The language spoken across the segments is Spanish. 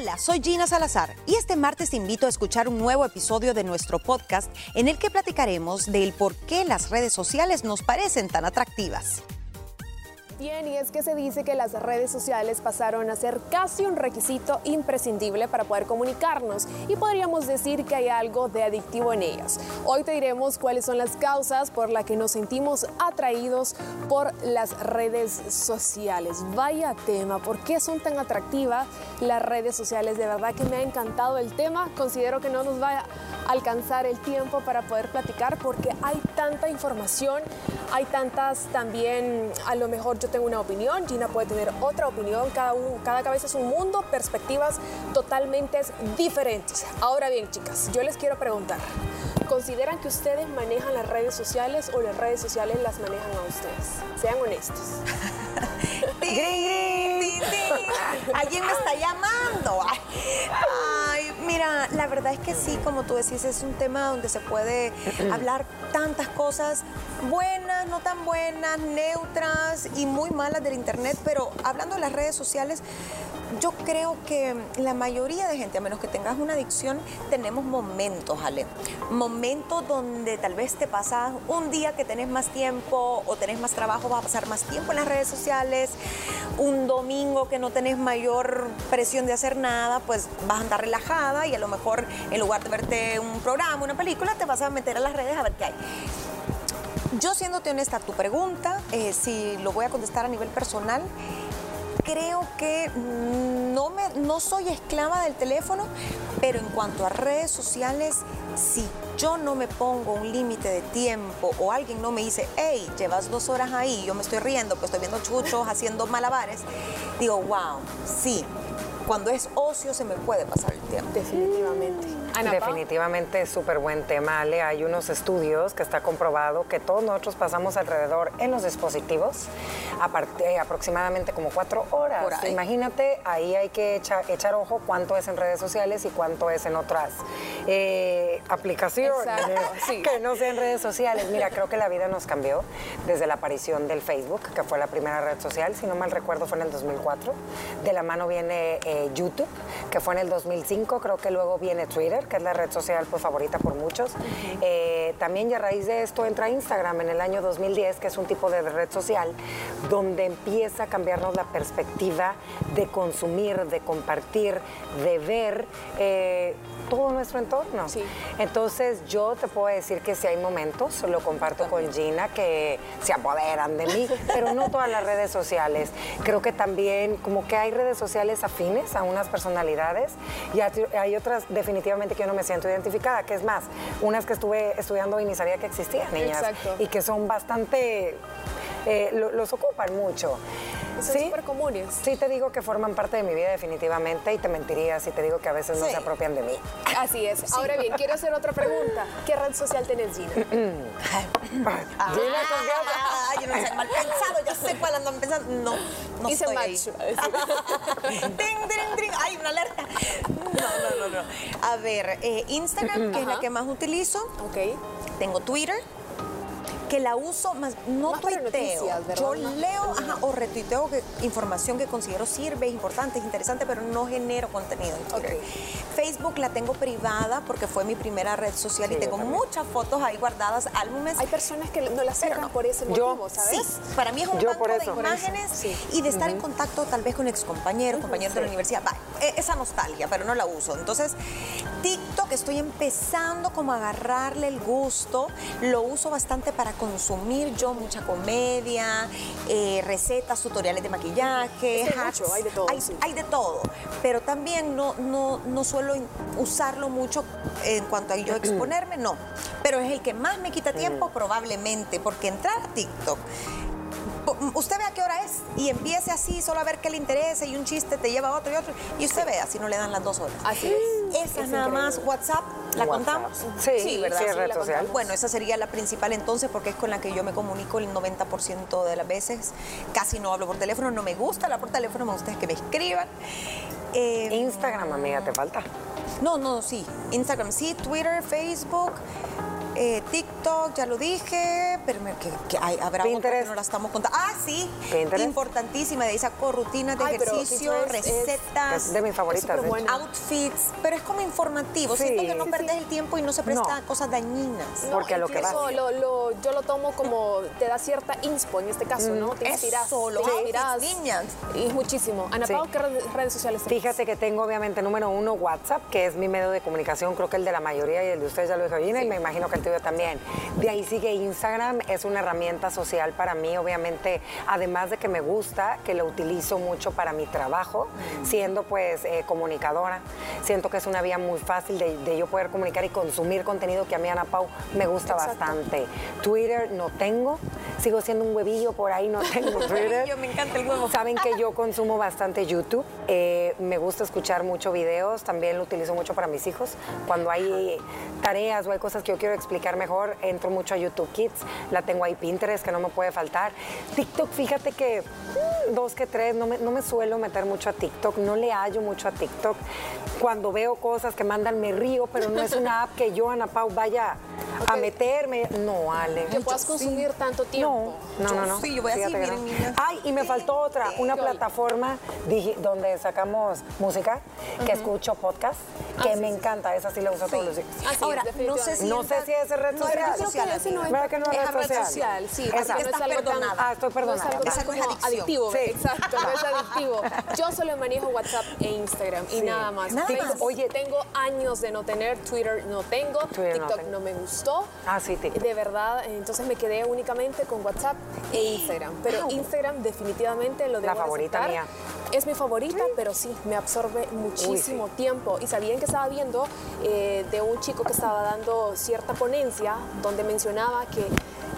Hola, soy Gina Salazar y este martes te invito a escuchar un nuevo episodio de nuestro podcast en el que platicaremos del por qué las redes sociales nos parecen tan atractivas. Bien, y es que se dice que las redes sociales pasaron a ser casi un requisito imprescindible para poder comunicarnos y podríamos decir que hay algo de adictivo en ellas. Hoy te diremos cuáles son las causas por las que nos sentimos atraídos por las redes sociales. Vaya tema, ¿por qué son tan atractivas las redes sociales? De verdad que me ha encantado el tema. Considero que no nos va a alcanzar el tiempo para poder platicar porque hay tanta información, hay tantas también, a lo mejor yo tengo una opinión, Gina puede tener otra opinión, cada, cada cabeza es un mundo, perspectivas totalmente diferentes. Ahora bien, chicas, yo les quiero preguntar, ¿consideran que ustedes manejan las redes sociales o las redes sociales las manejan a ustedes? Sean honestos. Alguien me está llamando. Mira, la verdad es que sí, como tú decís, es un tema donde se puede hablar tantas cosas buenas, no tan buenas, neutras y muy malas del Internet, pero hablando de las redes sociales, yo creo que la mayoría de gente, a menos que tengas una adicción, tenemos momentos, Ale. Momentos donde tal vez te pasas un día que tenés más tiempo o tenés más trabajo, vas a pasar más tiempo en las redes sociales. Un domingo que no tenés mayor presión de hacer nada, pues vas a andar relajada y a lo mejor en lugar de verte un programa, una película, te vas a meter a las redes a ver qué hay. Yo siéndote honesta, tu pregunta, eh, si lo voy a contestar a nivel personal, creo que no, me, no soy esclava del teléfono, pero en cuanto a redes sociales, si yo no me pongo un límite de tiempo o alguien no me dice, hey, llevas dos horas ahí, yo me estoy riendo, pues estoy viendo chuchos haciendo malabares, digo, wow, sí, cuando es ocio se me puede pasar el tiempo. Definitivamente. Definitivamente es súper buen tema, Ale. Hay unos estudios que está comprobado que todos nosotros pasamos alrededor en los dispositivos eh, aproximadamente como cuatro horas. Imagínate, ahí hay que echar, ojo cuánto es en redes sociales y cuánto es en otras eh, aplicaciones que no sean redes sociales. Mira, creo que la vida nos cambió desde la aparición del Facebook, que fue la primera red social, si no mal recuerdo fue en el 2004. De la mano viene eh, YouTube, que fue en el 2005, creo que luego viene Twitter que es la red social pues, favorita por muchos. Eh, también y a raíz de esto entra Instagram en el año 2010, que es un tipo de red social donde empieza a cambiarnos la perspectiva de consumir, de compartir, de ver. Eh, todo nuestro entorno. Entonces yo te puedo decir que si hay momentos, lo comparto con Gina, que se apoderan de mí, pero no todas las redes sociales. Creo que también como que hay redes sociales afines a unas personalidades y hay otras definitivamente que yo no me siento identificada, que es más, unas que estuve estudiando y ni sabía que existían, niñas, y que son bastante, eh, los ocupan mucho. Son ¿Sí? súper comunes. Sí, te digo que forman parte de mi vida definitivamente y te mentiría si te digo que a veces no se apropian de mí. Así es. Ahora bien, quiero hacer otra pregunta. ¿Qué red social tenés, Gina? ah, Gina, ah, yo no sé, mal pensado, ya sé cuál andan pensando. No, no Hice ding, ding, ding. Ay, una alerta. No, no, no, no. A ver, eh, Instagram, que es la que más utilizo. Ok. Tengo Twitter que la uso más, no Más tuiteo. Yo leo ajá, o retuiteo que- información que considero sirve, es importante, es interesante, pero no genero contenido en Twitter. Ok. Facebook la tengo privada porque fue mi primera red social Sí, y tengo muchas fotos ahí guardadas, álbumes. Hay personas que no la cierran no. por ese Yo- motivo, ¿sabes? Sí, para mí es un Yo banco por de eso. Imágenes Sí. y de estar en contacto tal vez con excompañeros, compañeros de la universidad. Va, e- esa nostalgia, pero no la uso. Entonces, TikTok estoy empezando como a agarrarle el gusto. Lo uso bastante para consumir yo mucha comedia, eh, recetas, tutoriales de maquillaje, hay hacks. mucho, hay de todo, Hay, sí. hay de todo. Pero también no, no, no suelo usarlo mucho en cuanto a yo exponerme, no. Pero es el que más me quita tiempo probablemente, porque entrar a TikTok usted ve a qué hora es y empiece así solo a ver qué le interesa y un chiste te lleva a otro y otro y usted vea si no le dan las dos horas. Así es. Esa Es nada más. WhatsApp, ¿la WhatsApp. contamos? Sí, ¿verdad? sí, Sí, red la social. contamos. Bueno, esa sería la principal entonces porque es con la que yo me comunico el 90% de las veces. Casi no hablo por teléfono, no me gusta hablar por teléfono, me gusta que me escriban. Eh, Instagram, amiga, te falta. no, no, sí. Instagram sí, Twitter, Facebook. Eh, TikTok, ya lo dije, pero me- que, que hay, habrá otra que no la estamos contando. Ah, sí, Pinterest. importantísima. De ahí saco rutinas de Ay, ejercicio, recetas. Es de mis favoritas. de bueno. outfits, pero es como informativo. Sí. Siento que no Sí, perdes el tiempo y no se presta No. cosas dañinas. No, Porque lo que vas. lo- lo- yo lo tomo como te da cierta inspo en este caso, ¿no? Te inspiras. Eso, los te outfits, inspiras. niñas. Y muchísimo. Ana Sí. Pau, ¿qué redes, redes sociales tienes? Fíjate que tengo obviamente número uno WhatsApp, que es mi medio de comunicación, creo que el de la mayoría y el de ustedes ya lo dijo Gina, y me imagino que el tuyo también. De ahí sigue Instagram, es una herramienta social para mí, obviamente, además de que me gusta, que lo utilizo mucho para mi trabajo, siendo pues eh, comunicadora. Siento que es una vía muy fácil de, de yo poder comunicar y consumir contenido que a mí, Ana Pau, me gusta Exacto. bastante. Twitter no tengo, sigo siendo un huevillo por ahí, no tengo Twitter. Yo me encanta el huevo. Saben que yo consumo bastante YouTube. eh, me gusta escuchar mucho videos. También lo utilizo mucho para mis hijos. Cuando hay tareas o hay cosas que yo quiero explicar mejor, entro mucho a YouTube Kids. La tengo ahí Pinterest, que no me puede faltar. TikTok, fíjate que mm, dos que tres, no me, no me suelo meter mucho a TikTok. No le hallo mucho a TikTok. Cuando veo cosas que mandan, me río, pero no es una app que yo, Ana Pau, vaya a meterme. No, Ale. Que puedas consumir tanto tiempo. No, no, no, no. sí, yo voy Fíjate que miren, niñas. Ay, y me faltó otra, una plataforma donde sacamos música, que escucho podcast, que Ah, me sí. encanta, esa sí la uso todos los días. Ah, Ahora, no sé si No sé entra- si es red no, social. red Yo creo social, que ese no es, ¿Verdad que no es es red social? sí. Esa. porque no es algo tan-. Ah, estoy perdonada. No es algo tan no adictivo, Sí. exacto, no es adictivo. Yo solo manejo WhatsApp e Instagram y Sí. nada más. Nada Facebook, más. Oye. tengo años de no tener, Twitter no tengo, Twitter no TikTok tengo. no, me gustó. Ah, sí, TikTok. De verdad, entonces me quedé únicamente con WhatsApp e Instagram. Pero. Instagram definitivamente lo La debo favorita aceptar. mía. Es mi favorita, pero sí, me absorbe muchísimo sí. tiempo. Y sabían que estaba viendo eh, de un chico que estaba dando cierta ponencia donde mencionaba que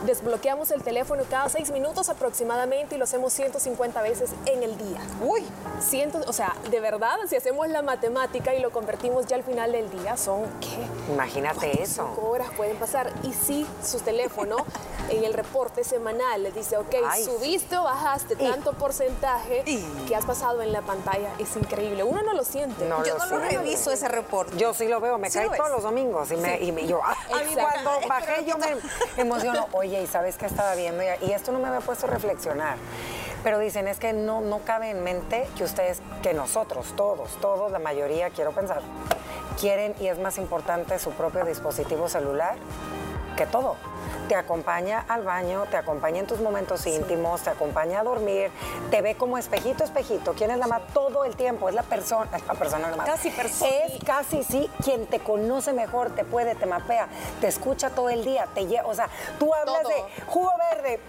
desbloqueamos el teléfono cada seis minutos aproximadamente y lo hacemos 150 veces en el día. Uy, Cientos, o sea, de verdad, si hacemos la matemática y lo convertimos ya al final del día, son, ¿qué? Imagínate eso. Cinco horas pueden pasar. Y si su teléfono en el reporte semanal le dice, ok, Ay, subiste o bajaste Y- tanto porcentaje Y- que has pasado en la pantalla, es increíble. Uno no lo siente. No yo lo no lo reviso ese reporte. Yo sí lo veo, me ¿Sí cae todos los domingos y, me, y me- yo, ah, A mí Exacto. cuando bajé yo me emociono. Oye, ¿y sabes qué estaba viendo? Y- esto no me había puesto a reflexionar. Pero dicen, es que no, no cabe en mente que ustedes, que nosotros, todos, todos, la mayoría, quiero pensar, quieren y es más importante su propio dispositivo celular que todo. Te acompaña al baño, te acompaña en tus momentos íntimos, te acompaña a dormir, te ve como espejito, espejito. ¿Quién es la más? Todo el tiempo, es la persona, es la persona nomás. Casi persona. Es casi sí quien te conoce mejor, te puede, te mapea, te escucha todo el día, te lleva, o sea, tú hablas Todo. de jugo verde.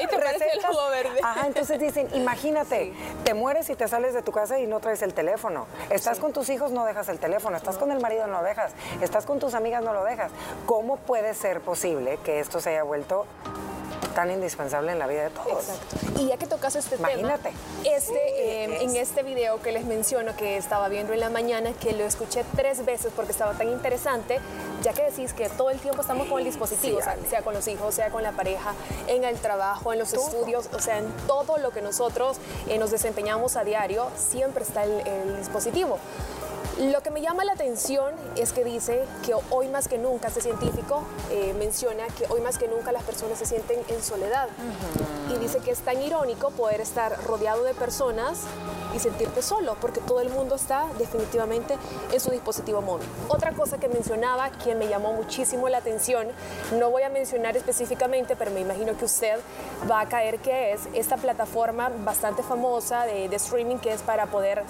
Y te parece el jugo verde. Ajá, entonces dicen, imagínate, te mueres y te sales de tu casa y no traes el teléfono. Estás con tus hijos, no dejas el teléfono. Estás con el marido, no lo dejas. Estás con tus amigas, no lo dejas. ¿Cómo puede ser posible que esto se haya vuelto tan indispensable en la vida de todos? Exacto. Y ya que tocas este Imagínate. tema, este, eh, en este video que les menciono que estaba viendo en la mañana, que lo escuché tres veces porque estaba tan interesante, ya que decís que todo el tiempo estamos con el dispositivo, Sí, o sea, con los hijos, sea con la pareja, en el trabajo, en los estudios, o sea, en todo lo que nosotros eh, nos desempeñamos a diario, siempre está el, el dispositivo. Lo que me llama la atención es que dice que hoy más que nunca, este científico eh, menciona que hoy más que nunca las personas se sienten en soledad. Y dice que es tan irónico poder estar rodeado de personas y sentirte solo, porque todo el mundo está definitivamente en su dispositivo móvil. Otra cosa que mencionaba que me llamó muchísimo la atención, no voy a mencionar específicamente, pero me imagino que usted va a caer que es esta plataforma bastante famosa de, de streaming que es para poder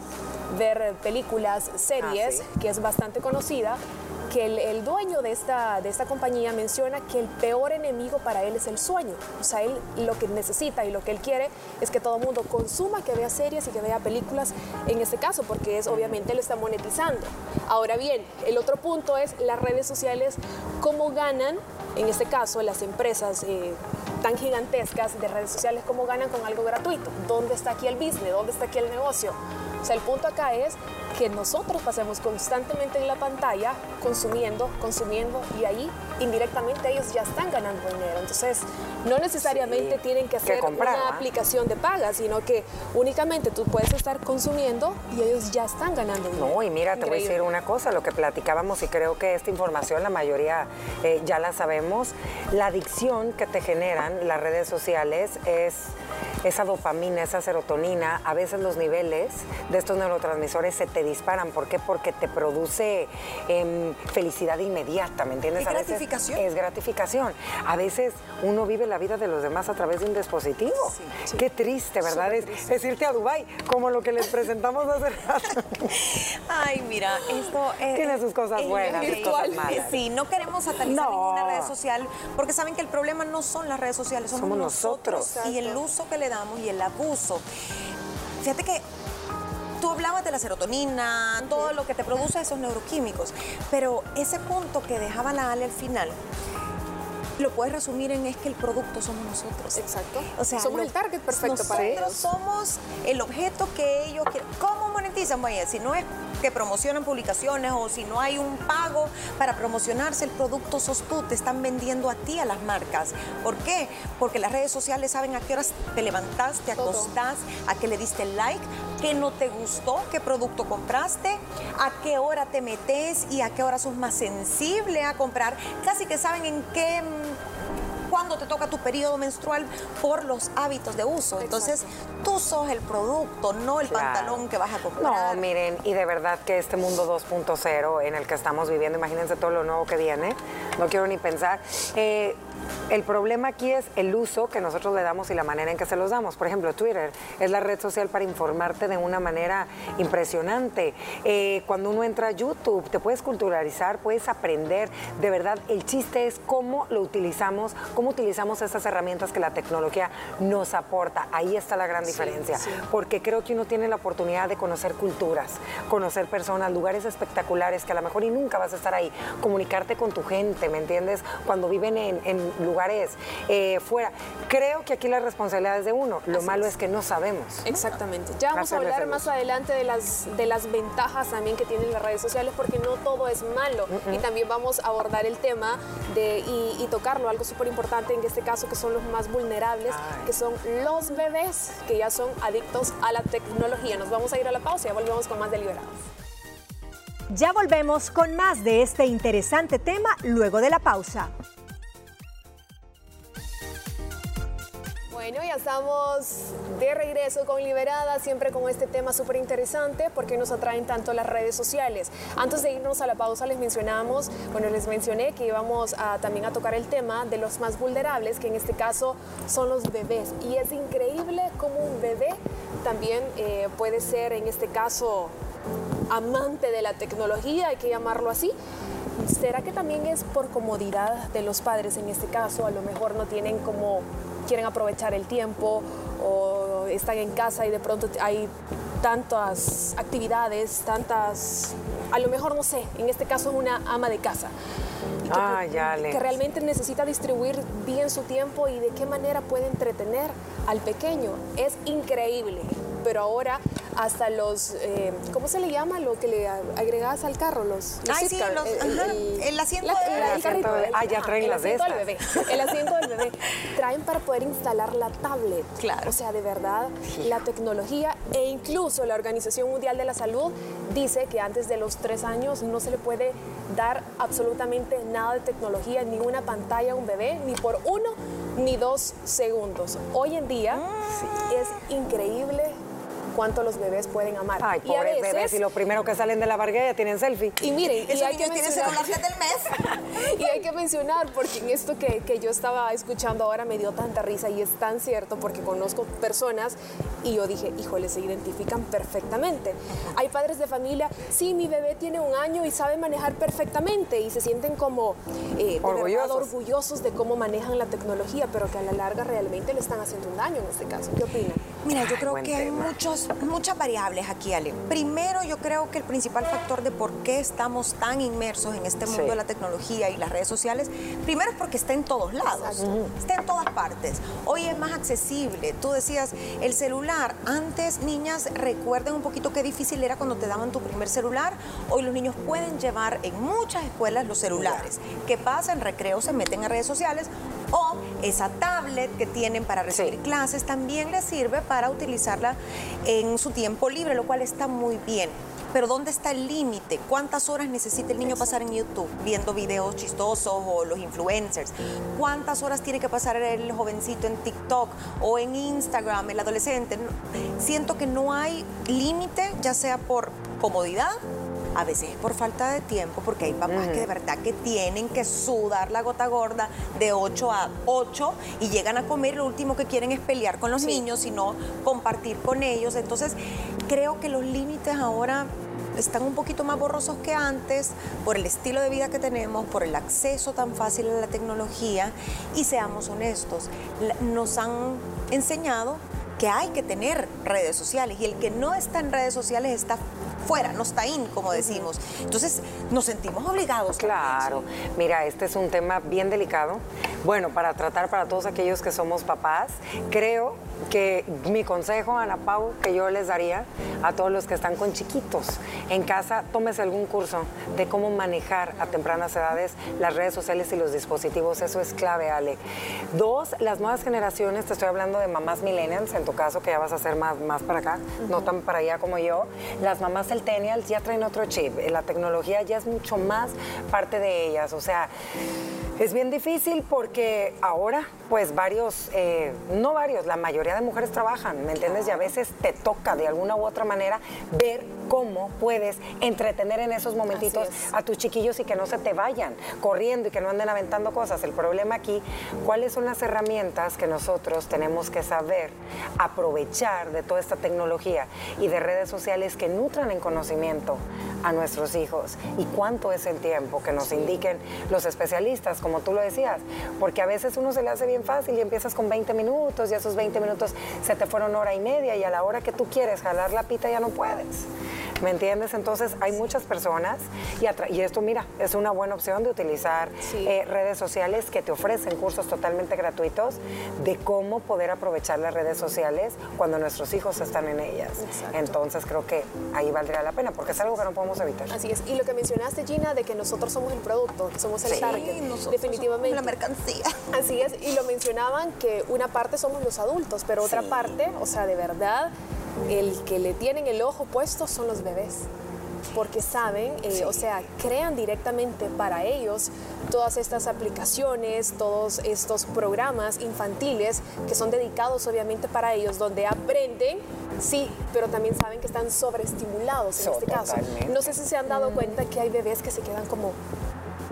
ver películas, series, sí. que es bastante conocida, que el, el dueño de esta, de esta compañía menciona que el peor enemigo para él es el sueño. O sea, él lo que necesita y lo que él quiere es que todo el mundo consuma, que vea series y que vea películas en este caso, porque es obviamente lo está monetizando. Ahora bien, el otro punto es las redes sociales, cómo ganan, en este caso, las empresas. eh, tan gigantescas de redes sociales como ganan con algo gratuito. ¿Dónde está aquí el business? ¿Dónde está aquí el negocio? O sea, el punto acá es que nosotros pasemos constantemente en la pantalla consumiendo, consumiendo y ahí indirectamente ellos ya están ganando dinero. Entonces, no necesariamente tienen que hacer una aplicación de paga, sino que únicamente tú puedes estar consumiendo y ellos ya están ganando dinero. No, y mira, te voy a decir una cosa, lo que platicábamos y creo que esta información la mayoría eh, ya la sabemos, la adicción que te generan las redes sociales es esa dopamina, esa serotonina, a veces los niveles de estos neurotransmisores se te disparan. ¿Por qué? Porque te produce em, felicidad inmediata, ¿me entiendes? Es gratificación. es gratificación. A veces uno vive la vida de los demás a través de un dispositivo. Qué triste, ¿verdad? Es, irte a Dubai como lo que les presentamos hace rato. Ay, mira, esto es, tiene sus cosas buenas, sus cosas malas. Sí, no queremos satanizar ninguna red social porque saben que el problema no son las redes sociales, somos, nosotros, y el uso que le damos y el abuso. Fíjate que tú hablabas de la serotonina, todo lo que te produce esos neuroquímicos, pero ese punto que dejaba la Ale al final, lo puedes resumir en es que el producto somos nosotros. Exacto. O sea, somos el target perfecto para ellos. Nosotros somos el objeto que ellos quieren. ¿Cómo monetizan? Vaya, si no es que promocionan publicaciones o si no hay un pago para promocionarse el producto sos tú, te están vendiendo a ti a las marcas. ¿Por qué? Porque las redes sociales saben a qué horas te levantaste, te acostás, a qué le diste like, qué no te gustó, qué producto compraste, a qué hora te metes y a qué hora sos más sensible a comprar. Casi que saben en qué cuando te toca tu periodo menstrual por los hábitos de uso. Entonces, tú sos el producto, no el pantalón que vas a comprar. No, miren, y de verdad que este mundo 2.0 en el que estamos viviendo, imagínense todo lo nuevo que viene, no quiero ni pensar. Eh, el problema aquí es el uso que nosotros le damos y la manera en que se los damos. Por ejemplo, Twitter es la red social para informarte de una manera impresionante. Eh, cuando uno entra a YouTube, te puedes culturalizar, puedes aprender. De verdad, el chiste es cómo lo utilizamos, cómo utilizamos esas herramientas que la tecnología nos aporta. Ahí está la gran diferencia. Porque creo que uno tiene la oportunidad de conocer culturas, conocer personas, lugares espectaculares que a lo mejor y nunca vas a estar ahí. Comunicarte con tu gente, ¿me entiendes? Cuando viven en, en lugares eh, fuera. Creo que aquí la responsabilidad es de uno. Lo malo es. que no sabemos. Exactamente. Ya vamos a hablar más adelante de las, de las ventajas también que tienen las redes sociales porque no todo es malo. Y también vamos a abordar el tema de, y, tocarlo, algo súper importante en este caso que son los más vulnerables, que son los bebés que ya son adictos a la tecnología. Nos vamos a ir a la pausa y ya volvemos con más deliberados. Ya volvemos con más de este interesante tema luego de la pausa. Bueno, ya estamos de regreso con Liberada, siempre con este tema súper interesante, porque nos atraen tanto las redes sociales. Antes de irnos a la pausa les mencionamos, bueno, les mencioné que íbamos a, también a tocar el tema de los más vulnerables, que en este caso son los bebés. Y es increíble cómo un bebé también eh, puede ser, en este caso, amante de la tecnología, hay que llamarlo así, ¿Será que también es por comodidad de los padres en este caso? A lo mejor no tienen como quieren aprovechar el tiempo o están en casa y de pronto hay tantas actividades, tantas, a lo mejor no sé, en este caso es una ama de casa. Que, ah, que realmente necesita distribuir bien su tiempo y de qué manera puede entretener al pequeño. Es increíble, pero ahora hasta los, eh, ¿cómo se le llama? Lo que le agregas al carro, los, los Ay, sí, los, el, asiento del carrito. Ah, ya traen las asiento del bebé. El asiento del bebé. Traen para poder instalar la tablet. Claro. O sea, de verdad, la tecnología e incluso la Organización Mundial de la Salud dice que antes de los tres años no se le puede dar absolutamente nada de tecnología, ni una pantalla a un bebé, ni por uno ni dos segundos. Hoy en día mm. es increíble cuánto los bebés pueden amar. Ay, pobres bebés, y lo primero que salen de la barguera tienen selfie. Y miren, y hay que mencionar, del mes. y hay que mencionar, porque en esto que, que yo estaba escuchando ahora me dio tanta risa y es tan cierto porque conozco personas Y yo dije, híjole, se identifican perfectamente. Hay padres de familia, sí, mi bebé tiene un año y sabe manejar perfectamente y se sienten como eh, orgullosos. orgullosos de cómo manejan la tecnología, pero que a la larga realmente le están haciendo un daño en este caso. ¿Qué opinan? Mira, yo creo que hay muchos, muchas variables aquí, Ale. Primero, yo creo que el principal factor de por qué estamos tan inmersos en este mundo de la tecnología y las redes sociales, primero es porque está en todos lados, está en todas partes. Hoy es más accesible. Tú decías, el celular, antes niñas, recuerden un poquito qué difícil era cuando te daban tu primer celular. Hoy los niños pueden llevar en muchas escuelas los celulares. ¿Qué pasa? En recreo se meten a redes sociales o esa tablet que tienen para recibir clases también les sirve para utilizarla en su tiempo libre, lo cual está muy bien. Pero ¿dónde está el límite? ¿Cuántas horas necesita el niño pasar en YouTube viendo videos chistosos o los influencers? ¿Cuántas horas tiene que pasar el jovencito en TikTok o en Instagram, el adolescente? Siento que no hay límite, ya sea por comodidad a veces es por falta de tiempo, porque hay papás que de verdad que tienen que sudar la gota gorda de 8 a 8 y llegan a comer, lo último que quieren es pelear con los niños, sino compartir con ellos. Entonces, creo que los límites ahora están un poquito más borrosos que antes por el estilo de vida que tenemos, por el acceso tan fácil a la tecnología. Y seamos honestos, nos han enseñado que hay que tener redes sociales y el que no está en redes sociales está fuera, no está in, como decimos. Entonces, nos sentimos obligados. Claro. Mira, este es un tema bien delicado. Bueno, para tratar para todos aquellos que somos papás, creo que mi consejo, Ana Pau, que yo les daría a todos los que están con chiquitos en casa, tómese algún curso de cómo manejar a tempranas edades las redes sociales y los dispositivos. Eso es clave, Ale. Dos, las nuevas generaciones, te estoy hablando de mamás millennials, en tu caso, que ya vas a ser más, más para acá, no tan para allá como yo. Las mamás centennials ya traen otro chip. La tecnología ya es mucho más parte de ellas. O sea, es bien difícil porque ahora, pues varios, eh, no varios, la mayoría de mujeres trabajan, ¿me entiendes? Y a veces te toca de alguna u otra manera ver cómo puedes entretener en esos momentitos a tus chiquillos y que no se te vayan corriendo y que no anden aventando cosas. El problema aquí, ¿cuáles son las herramientas que nosotros tenemos que saber aprovechar de toda esta tecnología y de redes sociales que nutran en conocimiento a nuestros hijos? ¿Y cuánto es el tiempo que nos indiquen los especialistas, como tú lo decías? Porque a veces uno se le hace bien fácil y empiezas con 20 minutos y esos 20 minutos se te fueron hora y media y a la hora que tú quieres jalar la pita ya no puedes. ¿Me entiendes? Entonces hay muchas personas y, y esto, mira, es una buena opción de utilizar eh, redes sociales que te ofrecen cursos totalmente gratuitos de cómo poder aprovechar las redes sociales cuando nuestros hijos están en ellas. Entonces creo que ahí valdría la pena porque es algo que no podemos evitar. Así es. Y lo que mencionaste, Gina, de que nosotros somos el producto, somos el target. Definitivamente. la mercancía. Así es. Y lo mencionaban que una parte somos los adultos, pero otra parte, o sea, de verdad el que le tienen el ojo puesto son los bebés porque saben, eh, o sea, crean directamente para ellos todas estas aplicaciones, todos estos programas infantiles que son dedicados obviamente para ellos, donde aprenden, sí, pero también saben que están sobreestimulados en este caso. No sé si se han dado cuenta que hay bebés que se quedan como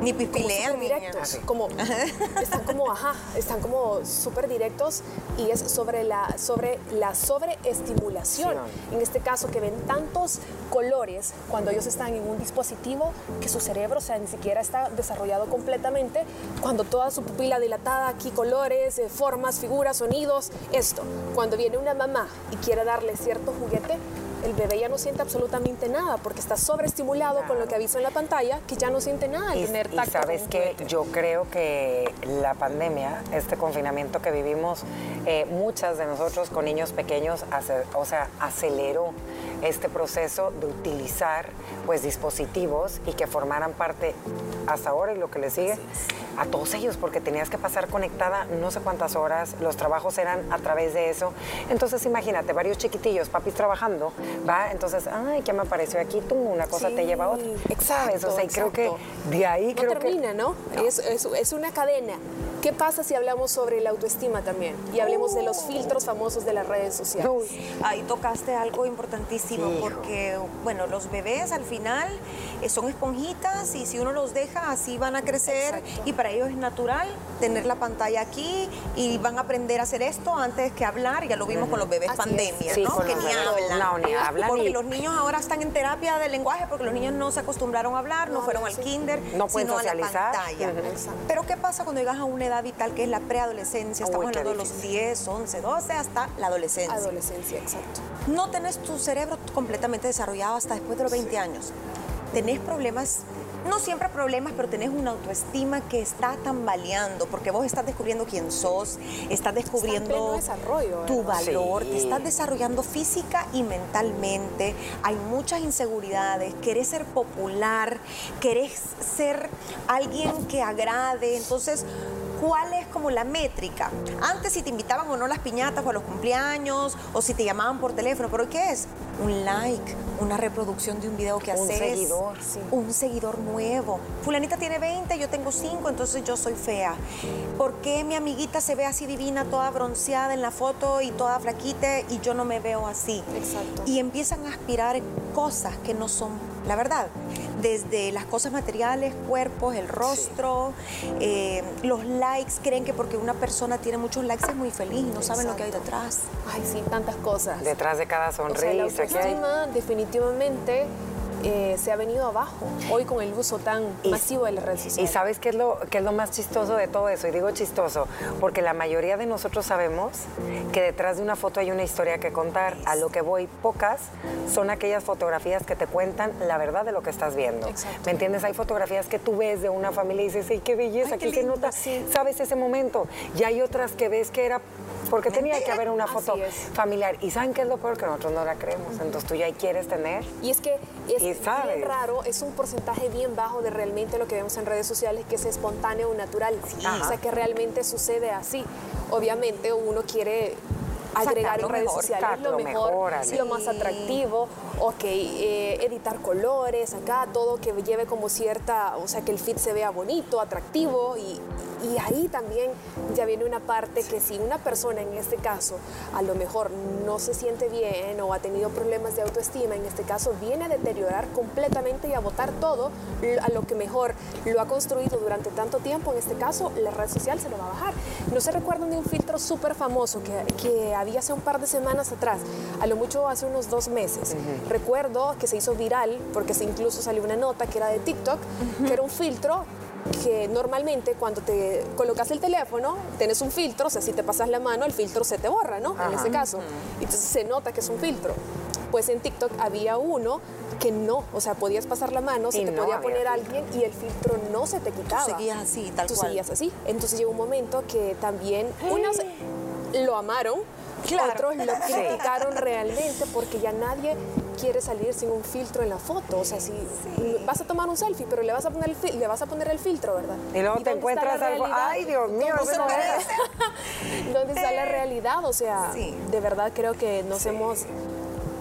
ni pipilean. directos, como, están como, ajá, están como súper directos y es sobre la, sobre la sobreestimulación. En este caso, que ven tantos colores cuando ellos están en un dispositivo que su cerebro, o sea, ni siquiera está desarrollado completamente, cuando toda su pupila dilatada, aquí colores, eh, formas, figuras, sonidos, esto. Cuando viene una mamá y quiere darle cierto juguete, el bebé ya no siente absolutamente nada porque está sobreestimulado con lo que aviso en la pantalla que ya no siente nada al tener tacto. Y sabes que yo creo que la pandemia, este confinamiento que vivimos, eh, muchas de nosotros con niños pequeños, o sea, aceleró este proceso de utilizar pues dispositivos y que formaran parte hasta ahora y lo que le sigue a todos ellos porque tenías que pasar conectada no sé cuántas horas, los trabajos eran a través de eso. Entonces imagínate, varios chiquitillos, papis trabajando, va, entonces, ay, ¿qué me apareció aquí? Tú, una cosa te lleva a otra. Exacto, O sea, y creo que de ahí no creo termina, ¿no? Es, es, una cadena. ¿Qué pasa si hablamos sobre la autoestima también? Y hablemos de los filtros famosos de las redes sociales. Ahí tocaste algo importantísimo muchísimo porque, bueno, los bebés al final eh, son esponjitas y si uno los deja así van a crecer y para ellos es natural tener la pantalla aquí y van a aprender a hacer esto antes que hablar. Ya lo vimos con los bebés pandemia, ¿no? Que ni hablan. No, ni hablan. Porque los niños ahora están en terapia de lenguaje porque los niños no se acostumbraron a hablar, no, fueron al kinder, no pueden sino socializar. a la pantalla. Pero ¿qué pasa cuando llegas a una edad vital que es la preadolescencia? Estamos hablando de los 10, 11, 12 hasta la adolescencia. Adolescencia, exacto. No tenés tu cerebro completamente desarrollado hasta después de los 20 años. Tenés problemas no siempre problemas, pero tenés una autoestima que está tambaleando, porque vos estás descubriendo quién sos, estás descubriendo tu valor, te estás desarrollando física y mentalmente, hay muchas inseguridades, querés ser popular, querés ser alguien que agrade, entonces ¿Cuál es como la métrica? Antes si te invitaban o no las piñatas o a los cumpleaños o si te llamaban por teléfono, pero ¿qué es? Un like, una reproducción de un video que haces. Un seguidor, sí. Un seguidor nuevo. Fulanita tiene 20, yo tengo 5, entonces yo soy fea. ¿Por qué mi amiguita se ve así divina, toda bronceada en la foto y toda flaquita y yo no me veo así? Exacto. Y empiezan a aspirar cosas que no son la verdad, desde las cosas materiales, cuerpos, el rostro, eh, los likes, creen que porque una persona tiene muchos likes es muy feliz y no saben lo que hay detrás. Ay, sí, tantas cosas. Detrás de cada sonrisa. O sea, la autoestima definitivamente eh, se ha venido abajo hoy con el uso tan masivo de las redes sociales. Y sabes qué es, lo, qué es lo más chistoso de todo eso, y digo chistoso, porque la mayoría de nosotros sabemos que detrás de una foto hay una historia que contar. A lo que voy, pocas son aquellas fotografías que te cuentan la verdad de lo que estás viendo. ¿Me entiendes? Hay fotografías que tú ves de una familia y dices, ¡ay, qué belleza! qué, qué nota! Sabes ese momento. Y hay otras que ves que era porque tenía que haber una foto familiar. ¿Y saben qué es lo peor? Que nosotros no la creemos. Entonces tú ya quieres tener. Y es que es bien raro, es un porcentaje bien bajo de realmente lo que vemos en redes sociales, que es espontáneo o natural. O sea, que realmente sucede así. Obviamente uno quiere agregar en redes sociales lo, mejor, lo más atractivo, ok, eh, editar colores acá, todo que lleve como cierta, o sea, que el fit se vea bonito, atractivo y, y ahí también ya viene una parte que si una persona en este caso a lo mejor no se siente bien o ha tenido problemas de autoestima, en este caso viene a deteriorar completamente y a botar todo a lo que mejor lo ha construido durante tanto tiempo, en este caso la red social se lo va a bajar. No se recuerdan de un filtro súper famoso que, que, había hace un par de semanas atrás, a lo mucho hace unos dos meses. Recuerdo que se hizo viral porque se incluso salió una nota que era de TikTok, que era un filtro que normalmente cuando te colocas el teléfono, tienes un filtro, o sea, si te pasas la mano, el filtro se te borra, ¿no? En ese caso. Entonces se nota que es un filtro. Pues en TikTok había uno que no, o sea, podías pasar la mano, se te podía poner alguien y el filtro no se te quitaba. Tú seguías así, tal Tú cual. seguías así. Entonces llegó un momento que también unos lo amaron, otros lo criticaron realmente porque ya nadie quiere salir sin un filtro en la foto. O sea, si vas a tomar un selfie, pero le vas a poner el, le vas a poner el filtro, ¿verdad? Y luego te encuentras algo. Ay, Dios mío, ¿Dónde, está, ¿Dónde está la realidad? O sea, de verdad creo que nos hemos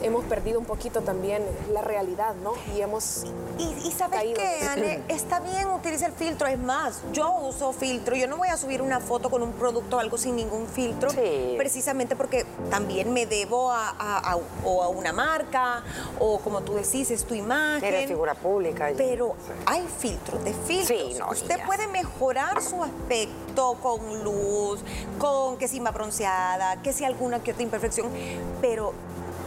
hemos perdido un poquito también la realidad, ¿no? Y hemos. Y, sabes qué, Ale, está bien utilizar el filtro. Es más, yo uso filtro. Yo no voy a subir una foto con un producto o algo sin ningún filtro. Precisamente porque también me debo a, o a una marca, o como tú decís, es tu imagen. Eres figura pública. Pero hay filtros de filtros. Usted puede mejorar su aspecto con luz, con que si más bronceada, que si alguna que otra imperfección, pero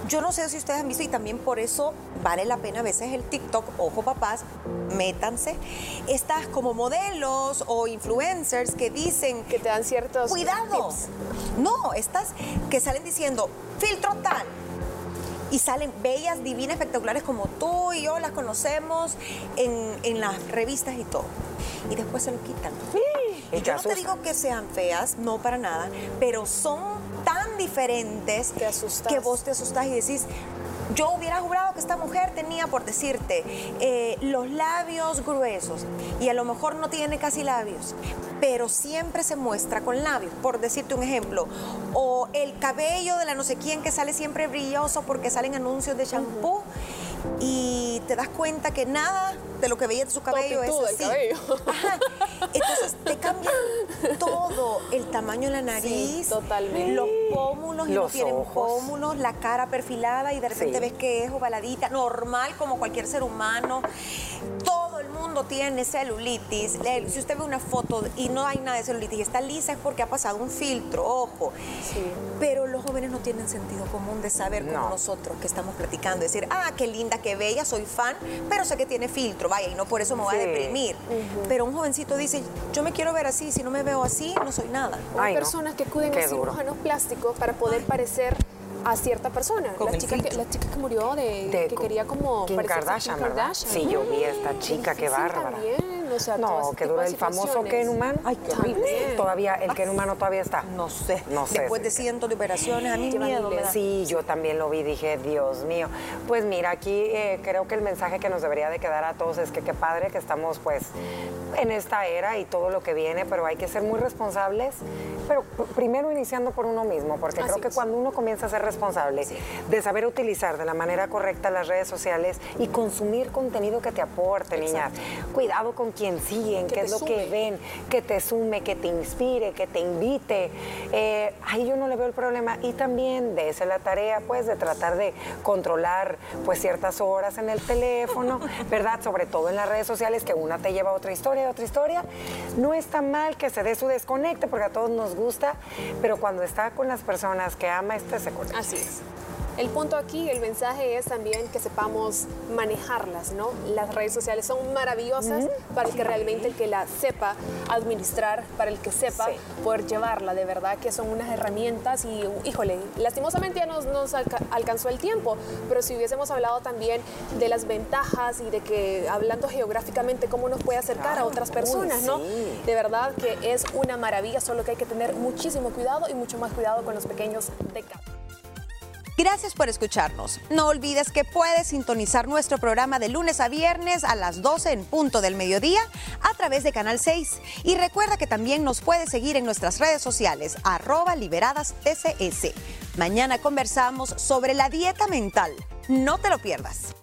yo no sé si ustedes han visto y también por eso vale la pena a veces el TikTok, ojo papás, métanse, estas como modelos o influencers que dicen que te dan ciertos cuidado. No, estas que salen diciendo filtro tal, y salen bellas, divinas, espectaculares como tú y yo las conocemos en, en las revistas y todo. Y después se lo quitan. Y yo no te digo que sean feas, no para nada, pero son diferentes que vos te asustás y decís, yo hubiera jurado que esta mujer tenía, por decirte, eh, los labios gruesos. Y a lo mejor no tiene casi labios, pero siempre se muestra con labios, por decirte un ejemplo. O el cabello de la no sé quién que sale siempre brilloso porque salen anuncios de shampoo y te das cuenta que nada de lo que veías de su cabello es así. El tamaño de la nariz, totalmente. los pómulos y no Los tienen ojos. pómulos, la cara perfilada y de repente Sí. ves que es ovaladita, normal como cualquier ser humano. Tiene celulitis. Si usted ve una foto y no hay nada de celulitis y está lisa es porque ha pasado un filtro, ojo. Pero los jóvenes no tienen sentido común de saber como No. nosotros que estamos platicando, decir, ah, qué linda, qué bella, soy fan, pero sé que tiene filtro, vaya, y no por eso me voy a Sí. deprimir. Pero un jovencito dice, yo me quiero ver así, si no me veo así, no soy nada. O hay no. personas que acuden Qué a cirujanos plásticos para poder parecer a cierta persona. Con La chica, que, la chica que murió de, De que quería como Kim Kardashian, Kim. Sí, yo vi a esta chica, qué bárbara. También, o sea, No, que dura el famoso. Ken humano. Ay, qué horrible. Todavía, el Ken humano todavía está. No sé. No sé. Después de cientos de operaciones, a mí miedo me da. Sí, yo también lo vi, dije, Dios mío. Pues mira, aquí eh, creo que el mensaje que nos debería de quedar a todos es que qué padre que estamos pues en esta era y todo lo que viene, pero hay que ser muy responsables, pero primero iniciando por uno mismo, porque Así creo que es. cuando uno comienza a ser responsable de saber utilizar de la manera correcta las redes sociales y consumir contenido que te aporte, niñas. Cuidado con quien siguen, qué es lo que ven, que te sume, que te inspire, que te invite. Eh, ahí yo no le veo el problema. Y también de esa la tarea, pues, de tratar de controlar, pues, ciertas horas en el teléfono, ¿verdad? Sobre todo en las redes sociales, que una te lleva a otra historia, otra historia. No está mal que se dé su desconecte, porque a todos nos gusta, pero cuando está con las personas que ama, este se conecta. Así es. El punto aquí, el mensaje es también que sepamos manejarlas, ¿no? Las redes sociales son maravillosas para el que realmente el que la sepa administrar, para el que sepa Sí. poder llevarla, de verdad que son unas herramientas y, híjole, lastimosamente ya nos, nos alca- alcanzó el tiempo, pero si hubiésemos hablado también de las ventajas y de que hablando geográficamente cómo nos puede acercar a otras uy, personas, ¿no? sí. De verdad que es una maravilla, solo que hay que tener muchísimo cuidado y mucho más cuidado con los pequeños de casa. Gracias por escucharnos. No olvides que puedes sintonizar nuestro programa de lunes a viernes a las 12 en punto del mediodía a través de Canal 6. Y recuerda que también nos puedes seguir en nuestras redes sociales, arroba liberadas TCS. Mañana conversamos sobre la dieta mental. No te lo pierdas.